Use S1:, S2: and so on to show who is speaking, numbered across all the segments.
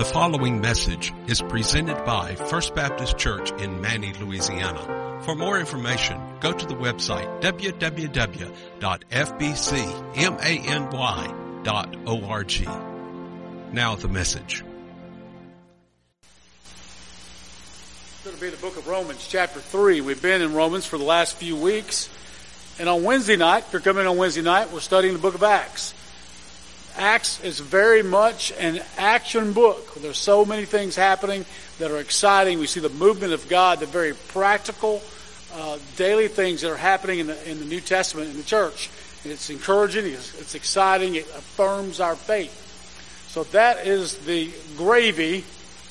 S1: The following message is presented by First Baptist Church in Many, Louisiana. For more information, go to the website www.fbcmany.org. Now the message.
S2: It's going to be the book of Romans, chapter 3. We've been in Romans for the last few weeks. And on Wednesday night, if you're coming on Wednesday night, we're studying the book of Acts. Acts is very much an action book. There's so many things happening that are exciting. We see the movement of God, the very practical, uh, daily things that are happening in the, in the New Testament in the church. It's encouraging, it's, it's exciting, it affirms our faith. So that is the gravy,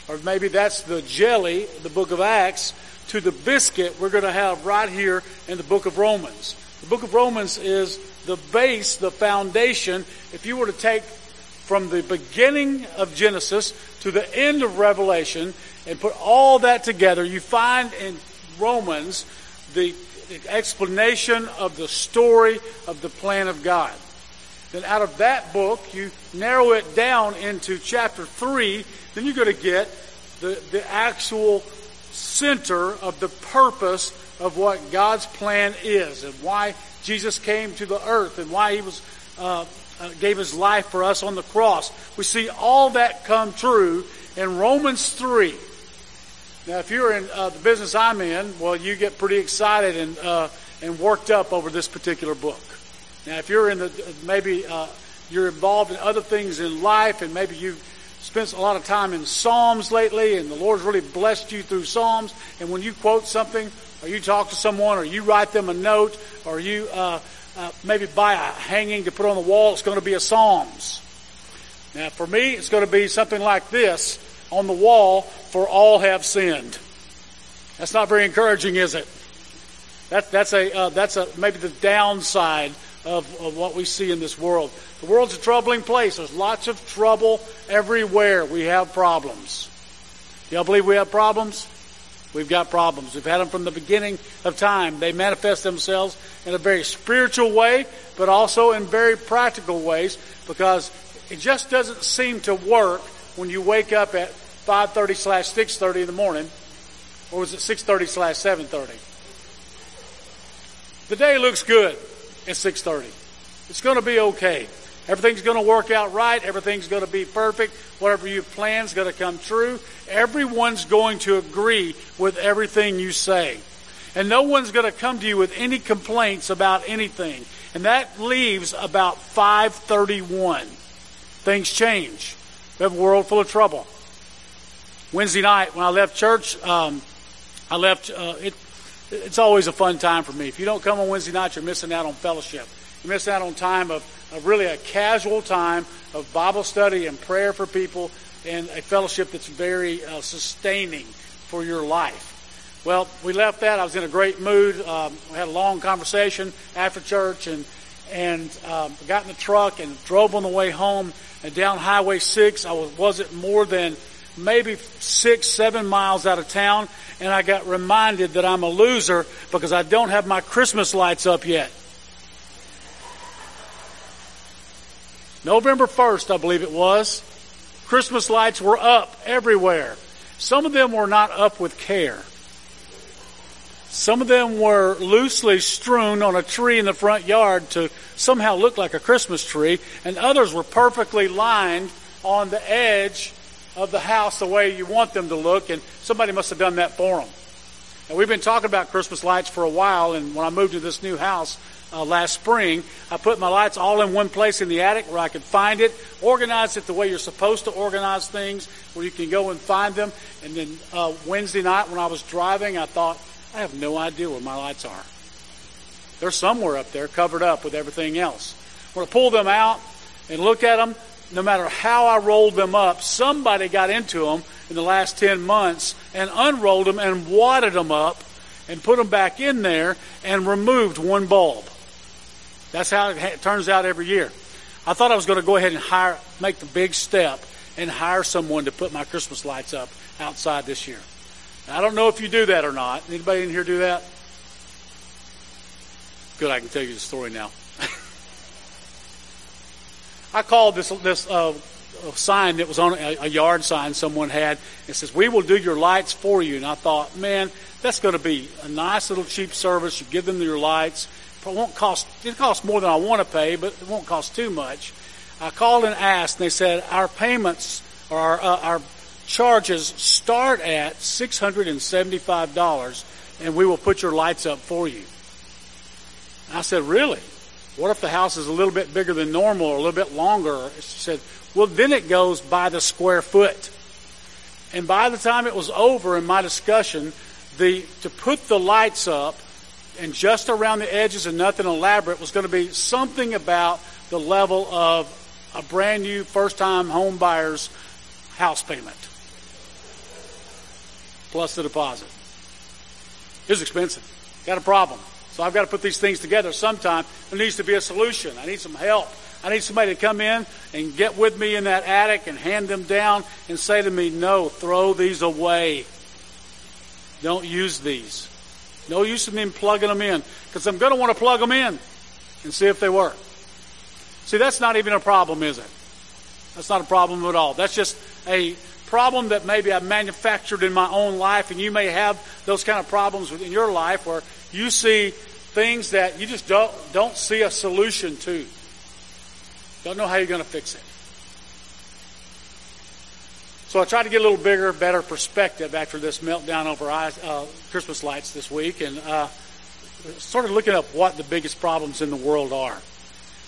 S2: or maybe that's the jelly, the book of Acts, to the biscuit we're going to have right here in the book of Romans. The book of Romans is the base, the foundation. If you were to take from the beginning of Genesis to the end of Revelation and put all that together, you find in Romans the explanation of the story of the plan of God. Then out of that book, you narrow it down into chapter 3, then you're going to get the, the actual center of the purpose of what God's plan is and why Jesus came to the earth and why he was uh, uh, gave his life for us on the cross. We see all that come true in Romans 3. Now, if you're in uh, the business I'm in, well, you get pretty excited and uh, and worked up over this particular book. Now, if you're in the maybe uh, you're involved in other things in life, and maybe you've spent a lot of time in Psalms lately, and the Lord's really blessed you through Psalms. And when you quote something, or you talk to someone, or you write them a note, or you uh, uh, maybe buy a hanging to put on the wall, it's going to be a Psalms. Now, for me, it's going to be something like this on the wall, for all have sinned. That's not very encouraging, is it? That, that's a, uh, that's a, maybe the downside of, of what we see in this world. The world's a troubling place. There's lots of trouble everywhere. We have problems. Y'all believe we have problems? We've got problems. We've had them from the beginning of time. They manifest themselves in a very spiritual way, but also in very practical ways because it just doesn't seem to work when you wake up at 5.30 slash 6.30 in the morning, or was it 6.30 slash 7.30? The day looks good at 6.30. It's going to be okay. Everything's going to work out right. Everything's going to be perfect. Whatever you plan is going to come true. Everyone's going to agree with everything you say. And no one's going to come to you with any complaints about anything. And that leaves about 531. Things change. We have a world full of trouble. Wednesday night, when I left church, um, I left, uh, it, it's always a fun time for me. If you don't come on Wednesday night, you're missing out on fellowship. You're missing out on time of, of really a casual time of Bible study and prayer for people and a fellowship that's very uh, sustaining for your life. Well, we left that. I was in a great mood. Um, we had a long conversation after church and and um, got in the truck and drove on the way home and down Highway 6. I was, wasn't more than maybe six, seven miles out of town and I got reminded that I'm a loser because I don't have my Christmas lights up yet. November 1st, I believe it was. Christmas lights were up everywhere. Some of them were not up with care. Some of them were loosely strewn on a tree in the front yard to somehow look like a Christmas tree, and others were perfectly lined on the edge of the house the way you want them to look, and somebody must have done that for them. And we've been talking about Christmas lights for a while, and when I moved to this new house, uh, last spring. I put my lights all in one place in the attic where I could find it, organize it the way you're supposed to organize things, where you can go and find them. And then uh, Wednesday night when I was driving, I thought, I have no idea where my lights are. They're somewhere up there, covered up with everything else. When I pull them out and look at them, no matter how I rolled them up, somebody got into them in the last 10 months and unrolled them and wadded them up and put them back in there and removed one bulb. That's how it turns out every year. I thought I was going to go ahead and hire, make the big step and hire someone to put my Christmas lights up outside this year. I don't know if you do that or not. Anybody in here do that? Good, I can tell you the story now. I called this this uh, sign that was on a, a yard sign someone had. It says, "We will do your lights for you." And I thought, man, that's going to be a nice little cheap service. You give them your lights. It won't cost. It costs more than I want to pay, but it won't cost too much. I called and asked, and they said our payments or our, uh, our charges start at six hundred and seventy-five dollars, and we will put your lights up for you. And I said, really? What if the house is a little bit bigger than normal or a little bit longer? She said, well, then it goes by the square foot. And by the time it was over in my discussion, the to put the lights up and just around the edges and nothing elaborate was going to be something about the level of a brand new first time home buyer's house payment plus the deposit. It's expensive. Got a problem. So I've got to put these things together sometime. There needs to be a solution. I need some help. I need somebody to come in and get with me in that attic and hand them down and say to me, no, throw these away. Don't use these. No use in me plugging them in because I'm going to want to plug them in and see if they work. See, that's not even a problem, is it? That's not a problem at all. That's just a problem that maybe I've manufactured in my own life, and you may have those kind of problems in your life where you see things that you just don't don't see a solution to. Don't know how you're going to fix it. So I tried to get a little bigger, better perspective after this meltdown over uh, Christmas lights this week, and uh, started looking up what the biggest problems in the world are.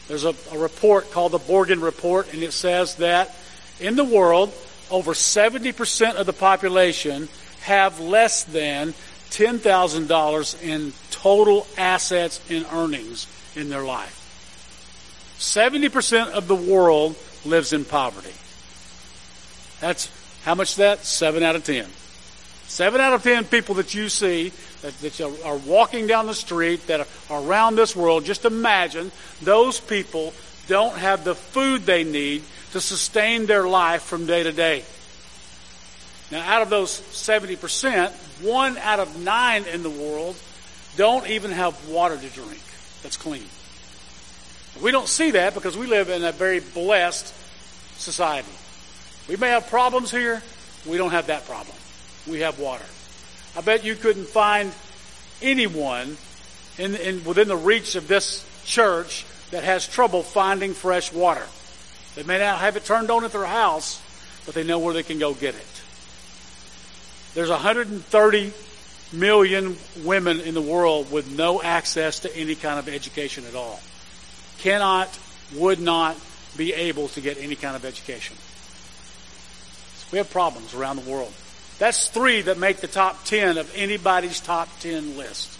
S2: There's a, a report called the Borgen Report, and it says that in the world, over 70% of the population have less than $10,000 in total assets and earnings in their life. 70% of the world lives in poverty. That's how much that? 7 out of 10. 7 out of 10 people that you see that, that are walking down the street that are around this world, just imagine those people don't have the food they need to sustain their life from day to day. Now, out of those 70%, one out of nine in the world don't even have water to drink that's clean. We don't see that because we live in a very blessed society. We may have problems here. We don't have that problem. We have water. I bet you couldn't find anyone in, in, within the reach of this church that has trouble finding fresh water. They may not have it turned on at their house, but they know where they can go get it. There's 130 million women in the world with no access to any kind of education at all. Cannot, would not be able to get any kind of education. We have problems around the world. That's three that make the top 10 of anybody's top 10 list.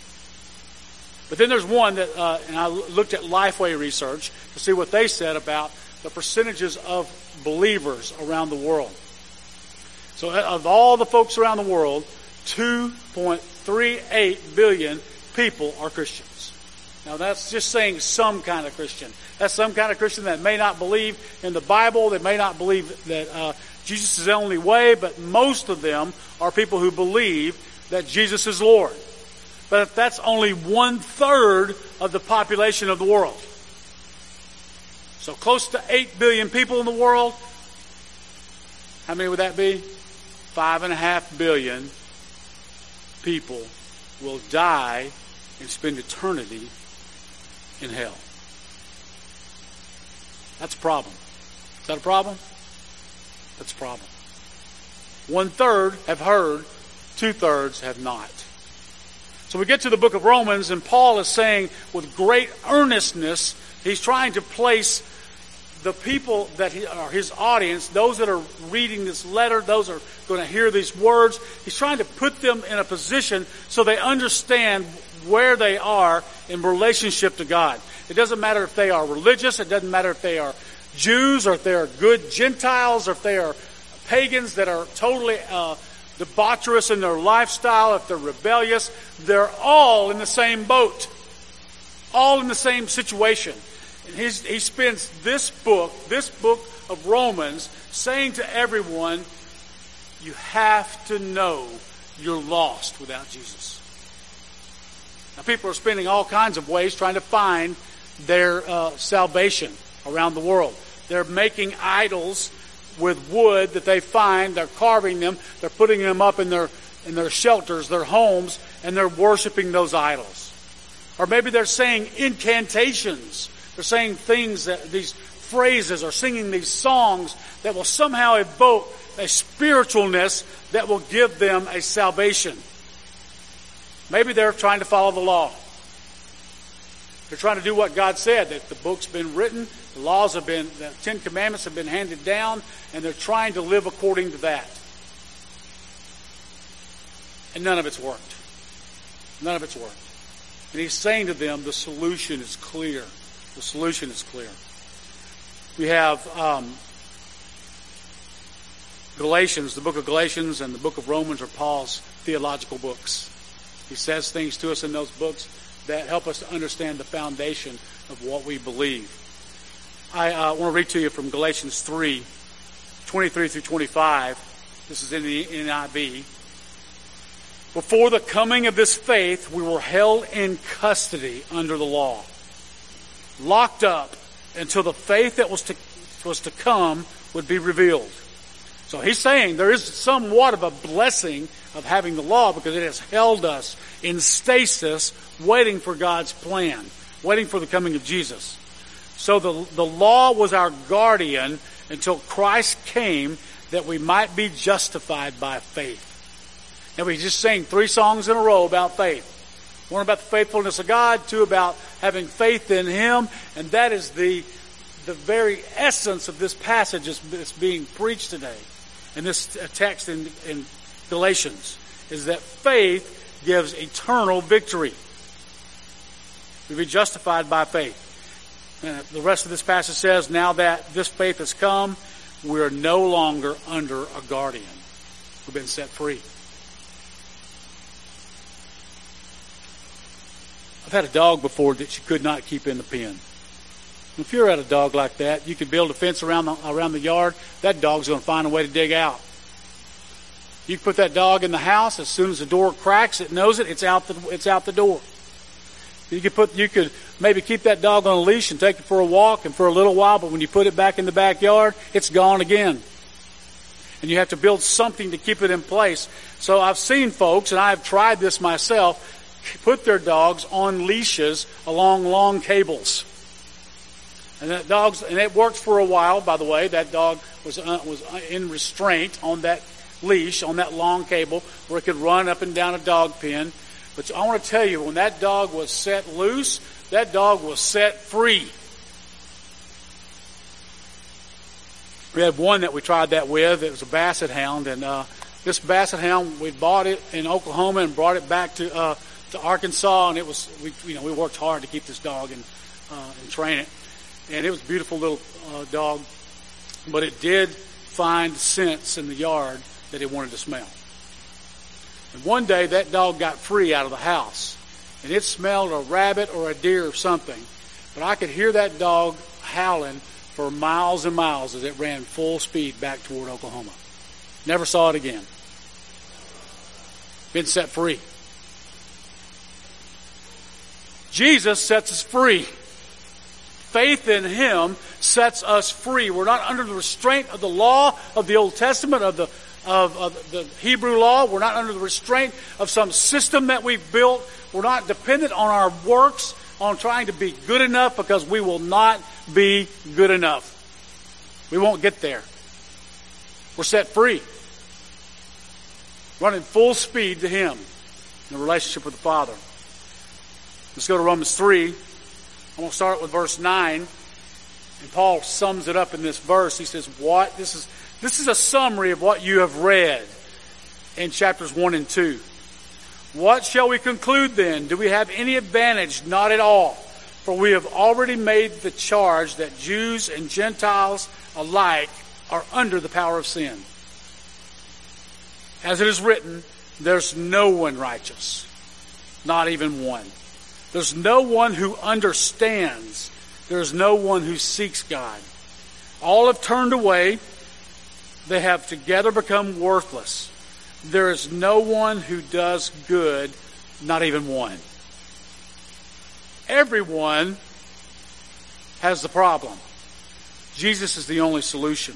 S2: But then there's one that, uh, and I looked at Lifeway research to see what they said about the percentages of believers around the world. So uh, of all the folks around the world, 2.38 billion people are Christians. Now that's just saying some kind of Christian. That's some kind of Christian that may not believe in the Bible, that may not believe that uh, Jesus is the only way, but most of them are people who believe that Jesus is Lord. But if that's only one third of the population of the world. So close to 8 billion people in the world. How many would that be? Five and a half billion people will die and spend eternity in hell. That's a problem. Is that a problem? That's a problem. One third have heard, two thirds have not. So we get to the book of Romans, and Paul is saying with great earnestness, he's trying to place the people that are his audience, those that are reading this letter, those are going to hear these words, he's trying to put them in a position so they understand where they are in relationship to God. It doesn't matter if they are religious, it doesn't matter if they are Jews or if they are good Gentiles or if they are pagans that are totally uh, debaucherous in their lifestyle, if they're rebellious, they're all in the same boat, all in the same situation. And he spends this book, this book of Romans, saying to everyone, you have to know you're lost without Jesus. Now, people are spending all kinds of ways trying to find their uh, salvation around the world. They're making idols with wood that they find. They're carving them. They're putting them up in their, in their shelters, their homes, and they're worshiping those idols. Or maybe they're saying incantations. They're saying things that these phrases or singing these songs that will somehow evoke a spiritualness that will give them a salvation. Maybe they're trying to follow the law. They're trying to do what God said, that the book's been written, the laws have been, the Ten Commandments have been handed down, and they're trying to live according to that. And none of it's worked. None of it's worked. And he's saying to them, the solution is clear. The solution is clear. We have um, Galatians, the book of Galatians and the book of Romans are Paul's theological books. He says things to us in those books that help us to understand the foundation of what we believe. I uh, want to read to you from Galatians 3, 23 through 25. This is in the NIV. Before the coming of this faith, we were held in custody under the law, locked up until the faith that was to, was to come would be revealed. So he's saying there is somewhat of a blessing of having the law because it has held us in stasis waiting for God's plan, waiting for the coming of Jesus. So the, the law was our guardian until Christ came that we might be justified by faith. And we just sang three songs in a row about faith. One about the faithfulness of God, two about having faith in Him, and that is the, the very essence of this passage that's being preached today. In this text in, in Galatians, is that faith gives eternal victory. We be justified by faith. And the rest of this passage says, now that this faith has come, we are no longer under a guardian. We've been set free. I've had a dog before that you could not keep in the pen. If you're at a dog like that, you could build a fence around the, around the yard. That dog's going to find a way to dig out. You put that dog in the house. As soon as the door cracks, it knows it. It's out the it's out the door. You could put you could maybe keep that dog on a leash and take it for a walk and for a little while, but when you put it back in the backyard, it's gone again. And you have to build something to keep it in place. So I've seen folks, and I've tried this myself, put their dogs on leashes along long cables. And that dogs, and it worked for a while. By the way, that dog was uh, was in restraint on that leash on that long cable where it could run up and down a dog pen. But I want to tell you, when that dog was set loose, that dog was set free. We had one that we tried that with. It was a basset hound, and uh, this basset hound we bought it in Oklahoma and brought it back to uh, to Arkansas, and it was we you know we worked hard to keep this dog and uh, and train it, and it was a beautiful little uh, dog, but it did find scents in the yard that it wanted to smell. And one day that dog got free out of the house and it smelled a rabbit or a deer or something. But I could hear that dog howling for miles and miles as it ran full speed back toward Oklahoma. Never saw it again. Been set free. Jesus sets us free. Faith in Him sets us free. We're not under the restraint of the law of the Old Testament, of the of, of the Hebrew law. We're not under the restraint of some system that we've built. We're not dependent on our works, on trying to be good enough because we will not be good enough. We won't get there. We're set free. Running full speed to Him in the relationship with the Father. Let's go to Romans 3. I'm going to start with verse 9. And Paul sums it up in this verse. He says, What? This is this is a summary of what you have read in chapters 1 and 2. What shall we conclude then? Do we have any advantage? Not at all. For we have already made the charge that Jews and Gentiles alike are under the power of sin. As it is written, there's no one righteous. Not even one. There's no one who understands. There's no one who seeks God. All have turned away. They have together become worthless. There is no one who does good, not even one. Everyone has the problem. Jesus is the only solution.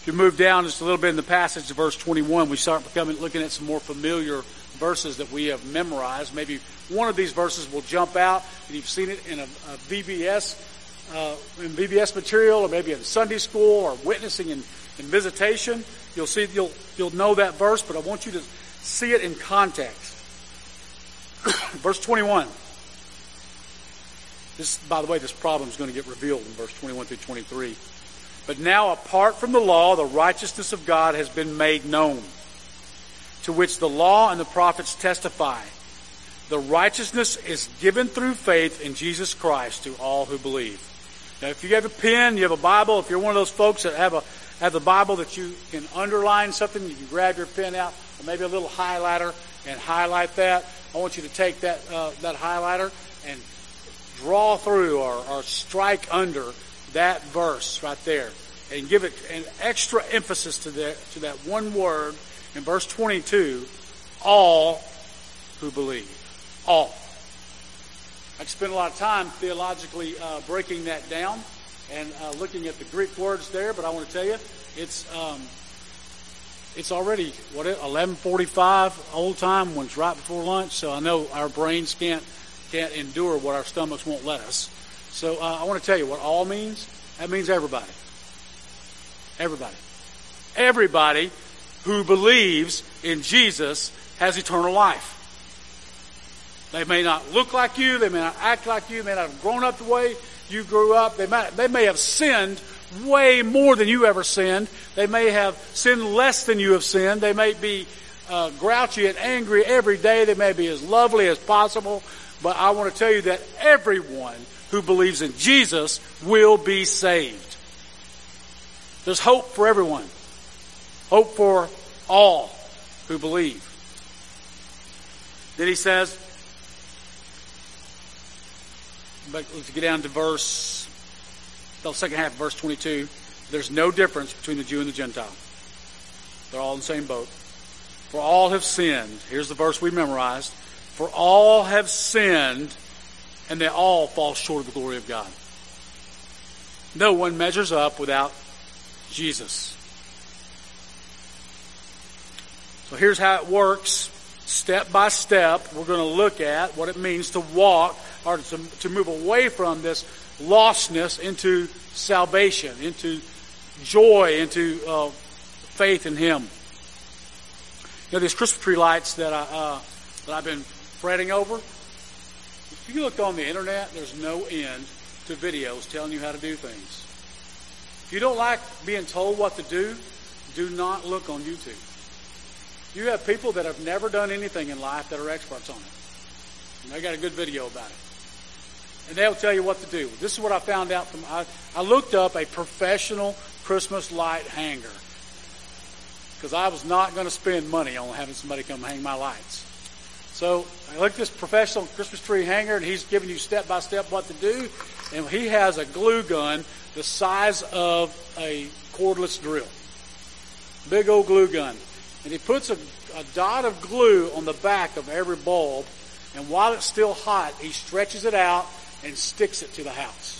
S2: If you move down just a little bit in the passage to verse 21, we start becoming looking at some more familiar verses that we have memorized. Maybe one of these verses will jump out, and you've seen it in a, a VBS uh, in VBS material, or maybe in Sunday school, or witnessing in, in visitation. You'll see you'll you'll know that verse, but I want you to see it in context. verse 21. This, by the way, this problem is going to get revealed in verse 21 through 23. But now, apart from the law, the righteousness of God has been made known, to which the law and the prophets testify. The righteousness is given through faith in Jesus Christ to all who believe. Now, if you have a pen, you have a Bible, if you're one of those folks that have a have the Bible that you can underline something, you can grab your pen out, or maybe a little highlighter and highlight that. I want you to take that uh, that highlighter and draw through or, or strike under that verse right there and give it an extra emphasis to that, to that one word in verse 22, all who believe. All. I spent a lot of time theologically uh, breaking that down and uh, looking at the Greek words there, but I want to tell you, it's um, it's already what 11:45 old time when it's right before lunch, so I know our brains can't can't endure what our stomachs won't let us. So uh, I want to tell you what all means. That means everybody. Everybody. Everybody who believes in Jesus has eternal life. They may not look like you, they may not act like you, they may not have grown up the way you grew up. They may, they may have sinned way more than you ever sinned. They may have sinned less than you have sinned. They may be uh, grouchy and angry every day. They may be as lovely as possible. But I want to tell you that everyone who believes in Jesus will be saved. There's hope for everyone. Hope for all who believe. Then he says, but let's get down to verse, the second half, verse 22. There's no difference between the Jew and the Gentile. They're all in the same boat. For all have sinned. Here's the verse we memorized. For all have sinned and they all fall short of the glory of God. No one measures up without Jesus. So here's how it works. Step by step, we're going to look at what it means to walk or to, to move away from this lostness into salvation, into joy, into uh, faith in Him. You know, these Christmas tree lights that, I, uh, that I've been fretting over, if you look on the internet, there's no end to videos telling you how to do things. If you don't like being told what to do, do not look on YouTube. You have people that have never done anything in life that are experts on it. And they got a good video about it. And they'll tell you what to do. This is what I found out from, I, I looked up a professional Christmas light hanger. Because I was not going to spend money on having somebody come hang my lights. So I looked this professional Christmas tree hanger, and he's giving you step by step what to do. And he has a glue gun the size of a cordless drill. Big old glue gun. And he puts a, a dot of glue on the back of every bulb, and while it's still hot, he stretches it out and sticks it to the house.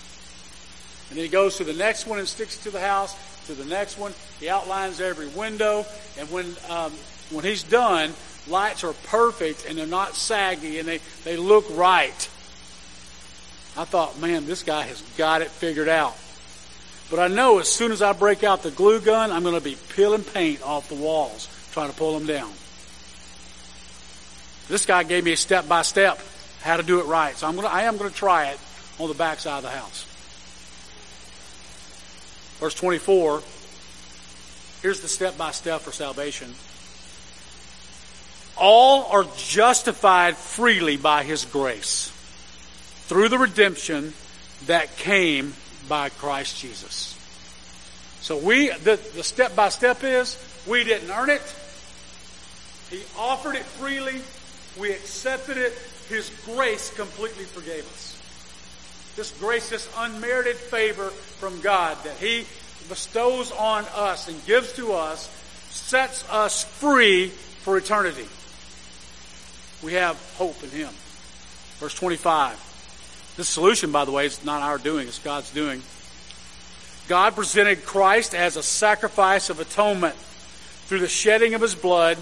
S2: And then he goes to the next one and sticks it to the house, to the next one. He outlines every window, and when um, when he's done, lights are perfect and they're not saggy and they, they look right. I thought, man, this guy has got it figured out. But I know as soon as I break out the glue gun, I'm going to be peeling paint off the walls, trying to pull them down. This guy gave me a step by step how to do it right. So I'm going to, I am going to try it on the back side of the house. Verse 24. Here's the step by step for salvation all are justified freely by His grace through the redemption that came by Christ Jesus. So we, the, the step by step is, we didn't earn it. He offered it freely. We accepted it. His grace completely forgave us. This grace, this unmerited favor from God that He bestows on us and gives to us, sets us free for eternity we have hope in Him. Verse 25. This solution, by the way, is not our doing, it's God's doing. God presented Christ as a sacrifice of atonement through the shedding of his blood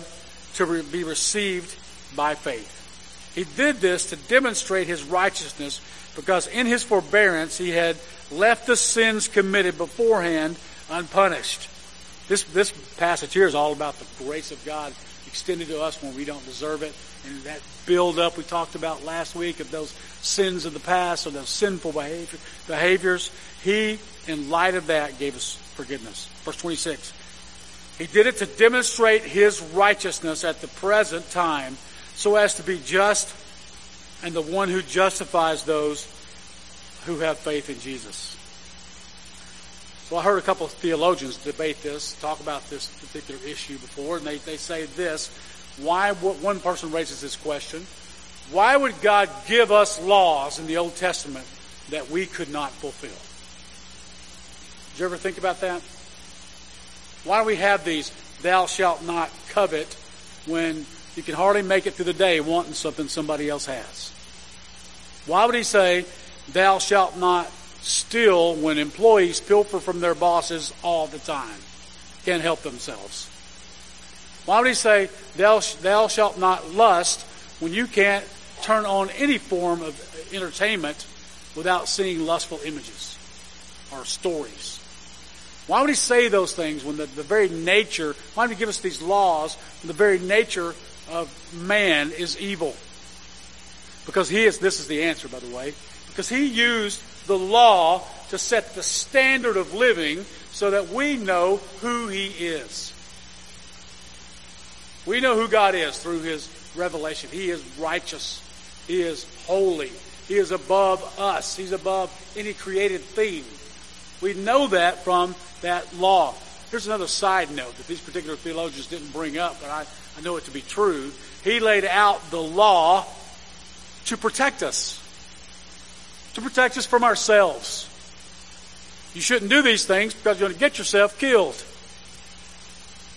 S2: to be received by faith. He did this to demonstrate his righteousness because in his forbearance he had left the sins committed beforehand unpunished. This, this passage here is all about the grace of God extended to us when we don't deserve it. And that build up we talked about last week of those sins of the past or those sinful behavior, behaviors. He, in light of that, gave us forgiveness. Verse 26. He did it to demonstrate his righteousness at the present time so as to be just and the one who justifies those who have faith in Jesus. So I heard a couple of theologians debate this, talk about this particular issue before, and they, they say this. Why, one person raises this question, why would God give us laws in the Old Testament that we could not fulfill? Did you ever think about that? Why do we have these thou shalt not covet when you can hardly make it through the day wanting something somebody else has? Why would he say thou shalt not steal when employees pilfer from their bosses all the time? Can't help themselves. Why would he say thou, thou shalt not lust when you can't turn on any form of entertainment without seeing lustful images or stories? Why would he say those things when the, the very nature, why would he give us these laws when the very nature of man is evil? Because he is, this is the answer by the way, because he used the law to set the standard of living so that we know who he is. We know who God is through his revelation. He is righteous. He is holy. He is above us. He's above any created thing. We know that from that law. Here's another side note that these particular theologians didn't bring up, but I, I know it to be true. He laid out the law to protect us, to protect us from ourselves. You shouldn't do these things because you're going to get yourself killed.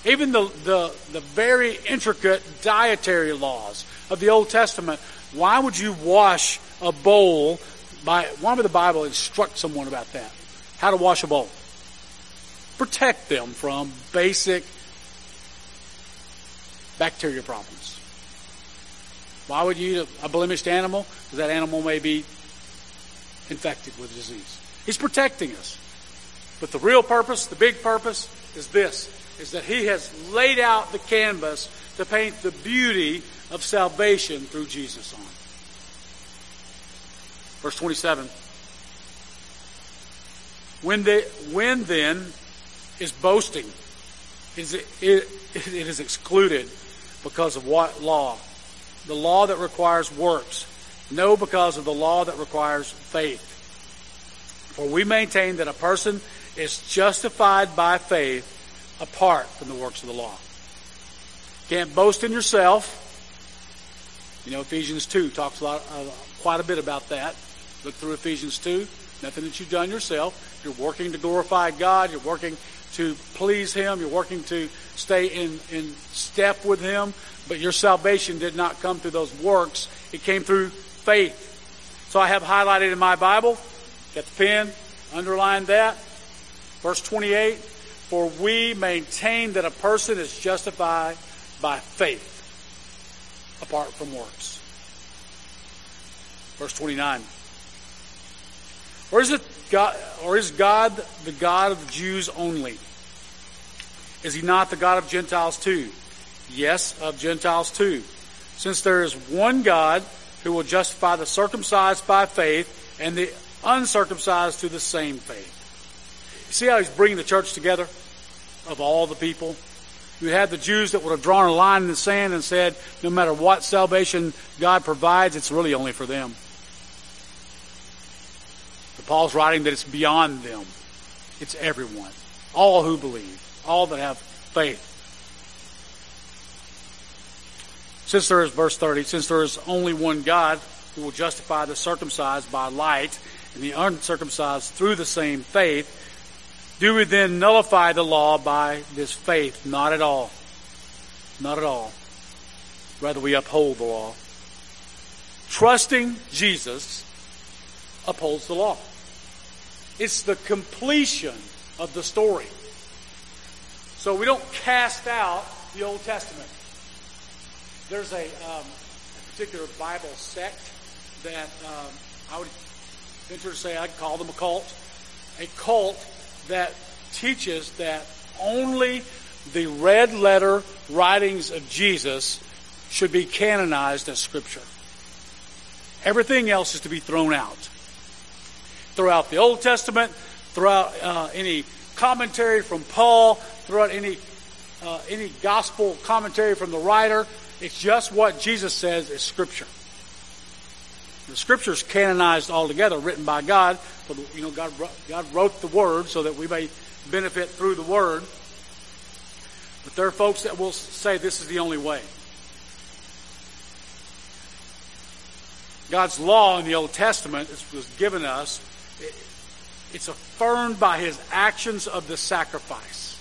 S2: Even the, the, the very intricate dietary laws of the Old Testament. Why would you wash a bowl by, why would the Bible instruct someone about that? How to wash a bowl protect them from basic bacteria problems. Why would you eat a, blemished animal? Because that animal may be infected with disease. He's protecting us. But the real purpose, the big purpose, is this, is that he has laid out the canvas to paint the beauty of salvation through Jesus on. Verse 27. When, they, when then is boasting. It is, it is excluded because of what law? The law that requires works. No, because of the law that requires faith. For we maintain that a person is justified by faith apart from the works of the law. Can't boast in yourself. You know, Ephesians 2 talks a lot, uh, quite a bit about that. Look through Ephesians 2. Nothing that you've done yourself. You're working to glorify God. You're working to please Him. You're working to stay in, in step with Him. But your salvation did not come through those works. It came through faith. So I have highlighted in my Bible, get the pen, underline that. Verse 28, for we maintain that a person is justified by faith apart from works. Verse 29. Or is it God, or is God the God of the Jews only? Is he not the God of Gentiles too? Yes, of Gentiles too. Since there is one God who will justify the circumcised by faith and the uncircumcised to the same faith. See how he's bringing the church together of all the people? You had the Jews that would have drawn a line in the sand and said, no matter what salvation God provides, it's really only for them. Paul's writing that it's beyond them. It's everyone. All who believe. All that have faith. Since there is, verse 30, since there is only one God who will justify the circumcised by light and the uncircumcised through the same faith, do we then nullify the law by this faith? Not at all. Not at all. Rather, we uphold the law. Trusting Jesus upholds the law. It's the completion of the story. So we don't cast out the Old Testament. There's a, um, a particular Bible sect that um, I would venture to say I'd call them a cult. A cult that teaches that only the red letter writings of Jesus should be canonized as Scripture. Everything else is to be thrown out. Throughout the Old Testament, throughout uh, any commentary from Paul, throughout any uh, any gospel commentary from the writer, it's just what Jesus says is Scripture. The Scripture is canonized altogether, written by God. But you know, God God wrote the Word so that we may benefit through the Word. But there are folks that will say this is the only way. God's law in the Old Testament was given us. It's affirmed by His actions of the sacrifice.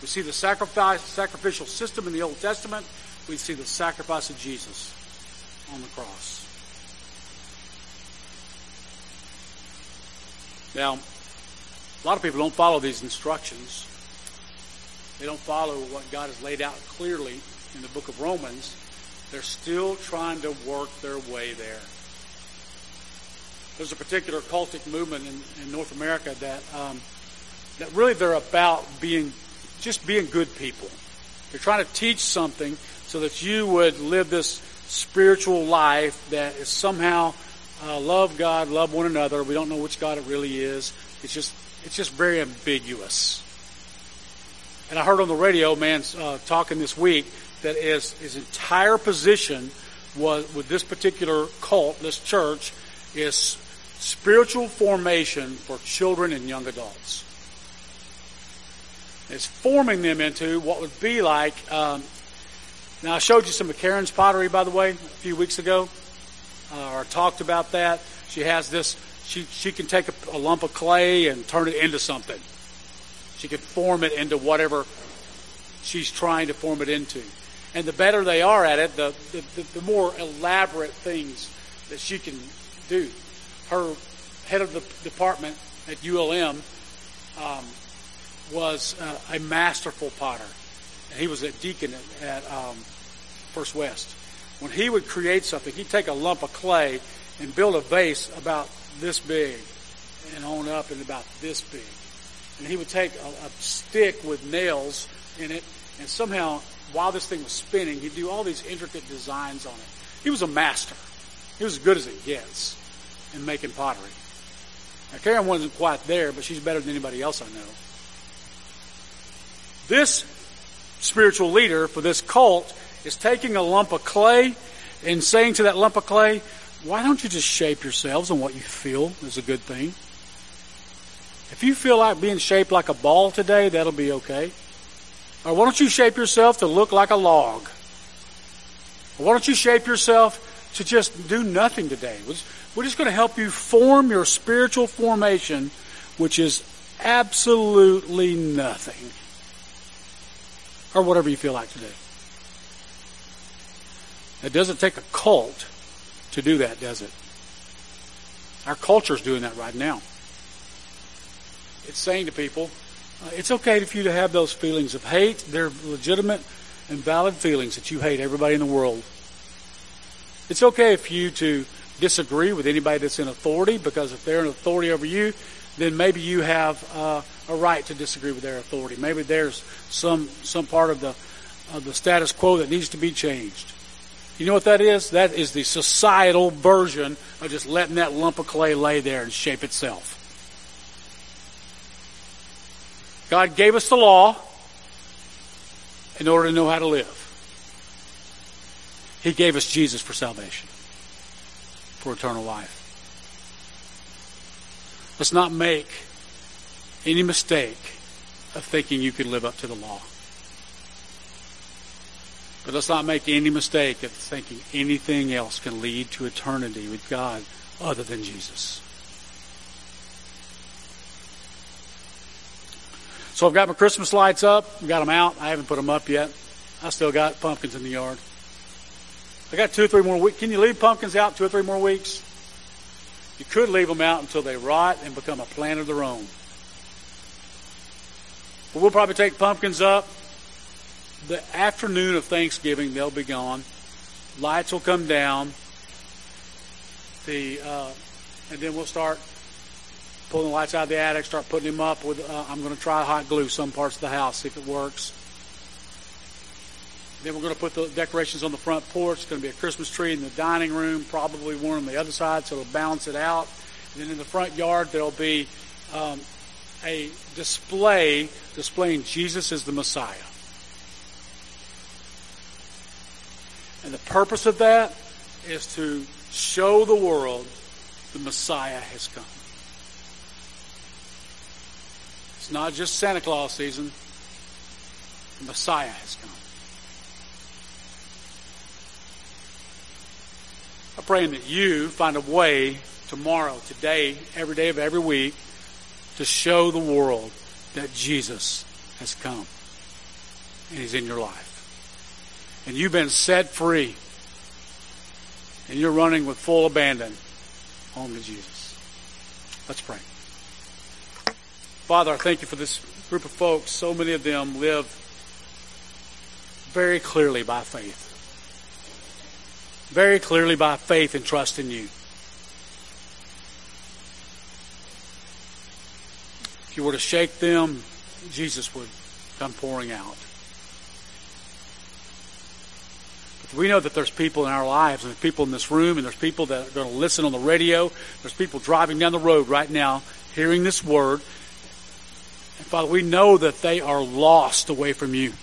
S2: We see the sacrifice, sacrificial system in the Old Testament. We see the sacrifice of Jesus on the cross. Now, a lot of people don't follow these instructions. They don't follow what God has laid out clearly in the book of Romans. They're still trying to work their way there. There's a particular cultic movement in, in North America that um, that really they're about being just being good people. They're trying to teach something so that you would live this spiritual life that is somehow uh, love God, love one another. We don't know which God it really is. It's just it's just very ambiguous. And I heard on the radio, man, uh, talking this week that his, his entire position was with this particular cult, this church, is spiritual formation for children and young adults. It's forming them into what would be like. Um, now, I showed you some of Karen's pottery, by the way, a few weeks ago, uh, or talked about that. She has this. She she can take a, a lump of clay and turn it into something. She can form it into whatever she's trying to form it into. And the better they are at it, the, the, the more elaborate things that she can do. Her head of the department at ULM um, was uh, a masterful potter. And he was a deacon at, at um, First West. When he would create something, he'd take a lump of clay and build a vase about this big and on up and about this big and he would take a, a stick with nails in it, and somehow, while this thing was spinning, he'd do all these intricate designs on it. He was a master. He was as good as it gets in making pottery. Now, Karen wasn't quite there, but she's better than anybody else I know. This spiritual leader for this cult is taking a lump of clay and saying to that lump of clay, why don't you just shape yourselves on what you feel is a good thing? If you feel like being shaped like a ball today, that'll be okay. Or why don't you shape yourself to look like a log? Or why don't you shape yourself to just do nothing today? We're just going to help you form your spiritual formation, which is absolutely nothing. Or whatever you feel like today. It doesn't take a cult to do that, does it? Our culture's doing that right now. It's saying to people, uh, it's okay for you to have those feelings of hate. They're legitimate and valid feelings that you hate everybody in the world. It's okay for you to disagree with anybody that's in authority because if they're in authority over you, then maybe you have uh, a right to disagree with their authority. Maybe there's some some part of the of the status quo that needs to be changed. You know what that is? That is the societal version of just letting that lump of clay lay there and shape itself. God gave us the law in order to know how to live. He gave us Jesus for salvation, for eternal life. Let's not make any mistake of thinking you can live up to the law. But let's not make any mistake of thinking anything else can lead to eternity with God other than Jesus. So I've got my Christmas lights up. I've got them out. I haven't put them up yet. I still got pumpkins in the yard. I got two or three more weeks. Can you leave pumpkins out two or three more weeks? You could leave them out until they rot and become a plant of their own. But we'll probably take pumpkins up. The afternoon of Thanksgiving, they'll be gone. Lights will come down. The uh, and then we'll start pulling the lights out of the attic, start putting them up with. Uh, I'm going to try hot glue some parts of the house, see if it works. Then we're going to put the decorations on the front porch. It's going to be a Christmas tree in the dining room, probably one on the other side, so it'll balance it out. And then in the front yard, there'll be um, a display displaying Jesus as the Messiah. And the purpose of that is to show the world the Messiah has come. It's not just Santa Claus season. The Messiah has come. I'm praying that you find a way tomorrow, today, every day of every week to show the world that Jesus has come and He's in your life. And you've been set free and you're running with full abandon home to Jesus. Let's pray. Father, I thank you for this group of folks. So many of them live very clearly by faith. Very clearly by faith and trust in you. If you were to shake them, Jesus would come pouring out. But we know that there's people in our lives, and there's people in this room, and there's people that are going to listen on the radio. There's people driving down the road right now hearing this word. And Father, we know that they are lost away from you.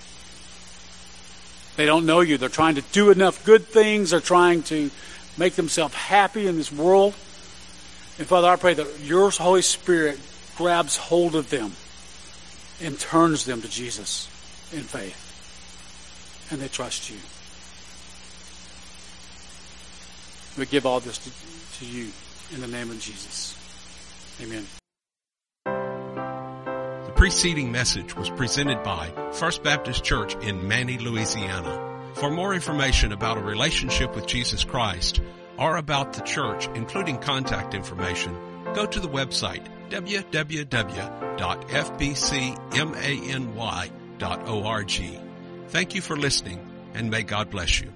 S2: They don't know you. They're trying to do enough good things. They're trying to make themselves happy in this world. And Father, I pray that your Holy Spirit grabs hold of them and turns them to Jesus in faith. And they trust you. We give all this to, to you in the name of Jesus. Amen.
S1: The preceding message was presented by First Baptist Church in Many, Louisiana. For more information about a relationship with Jesus Christ or about the church, including contact information, go to the website www.fbcmany.org. Thank you for listening and may God bless you.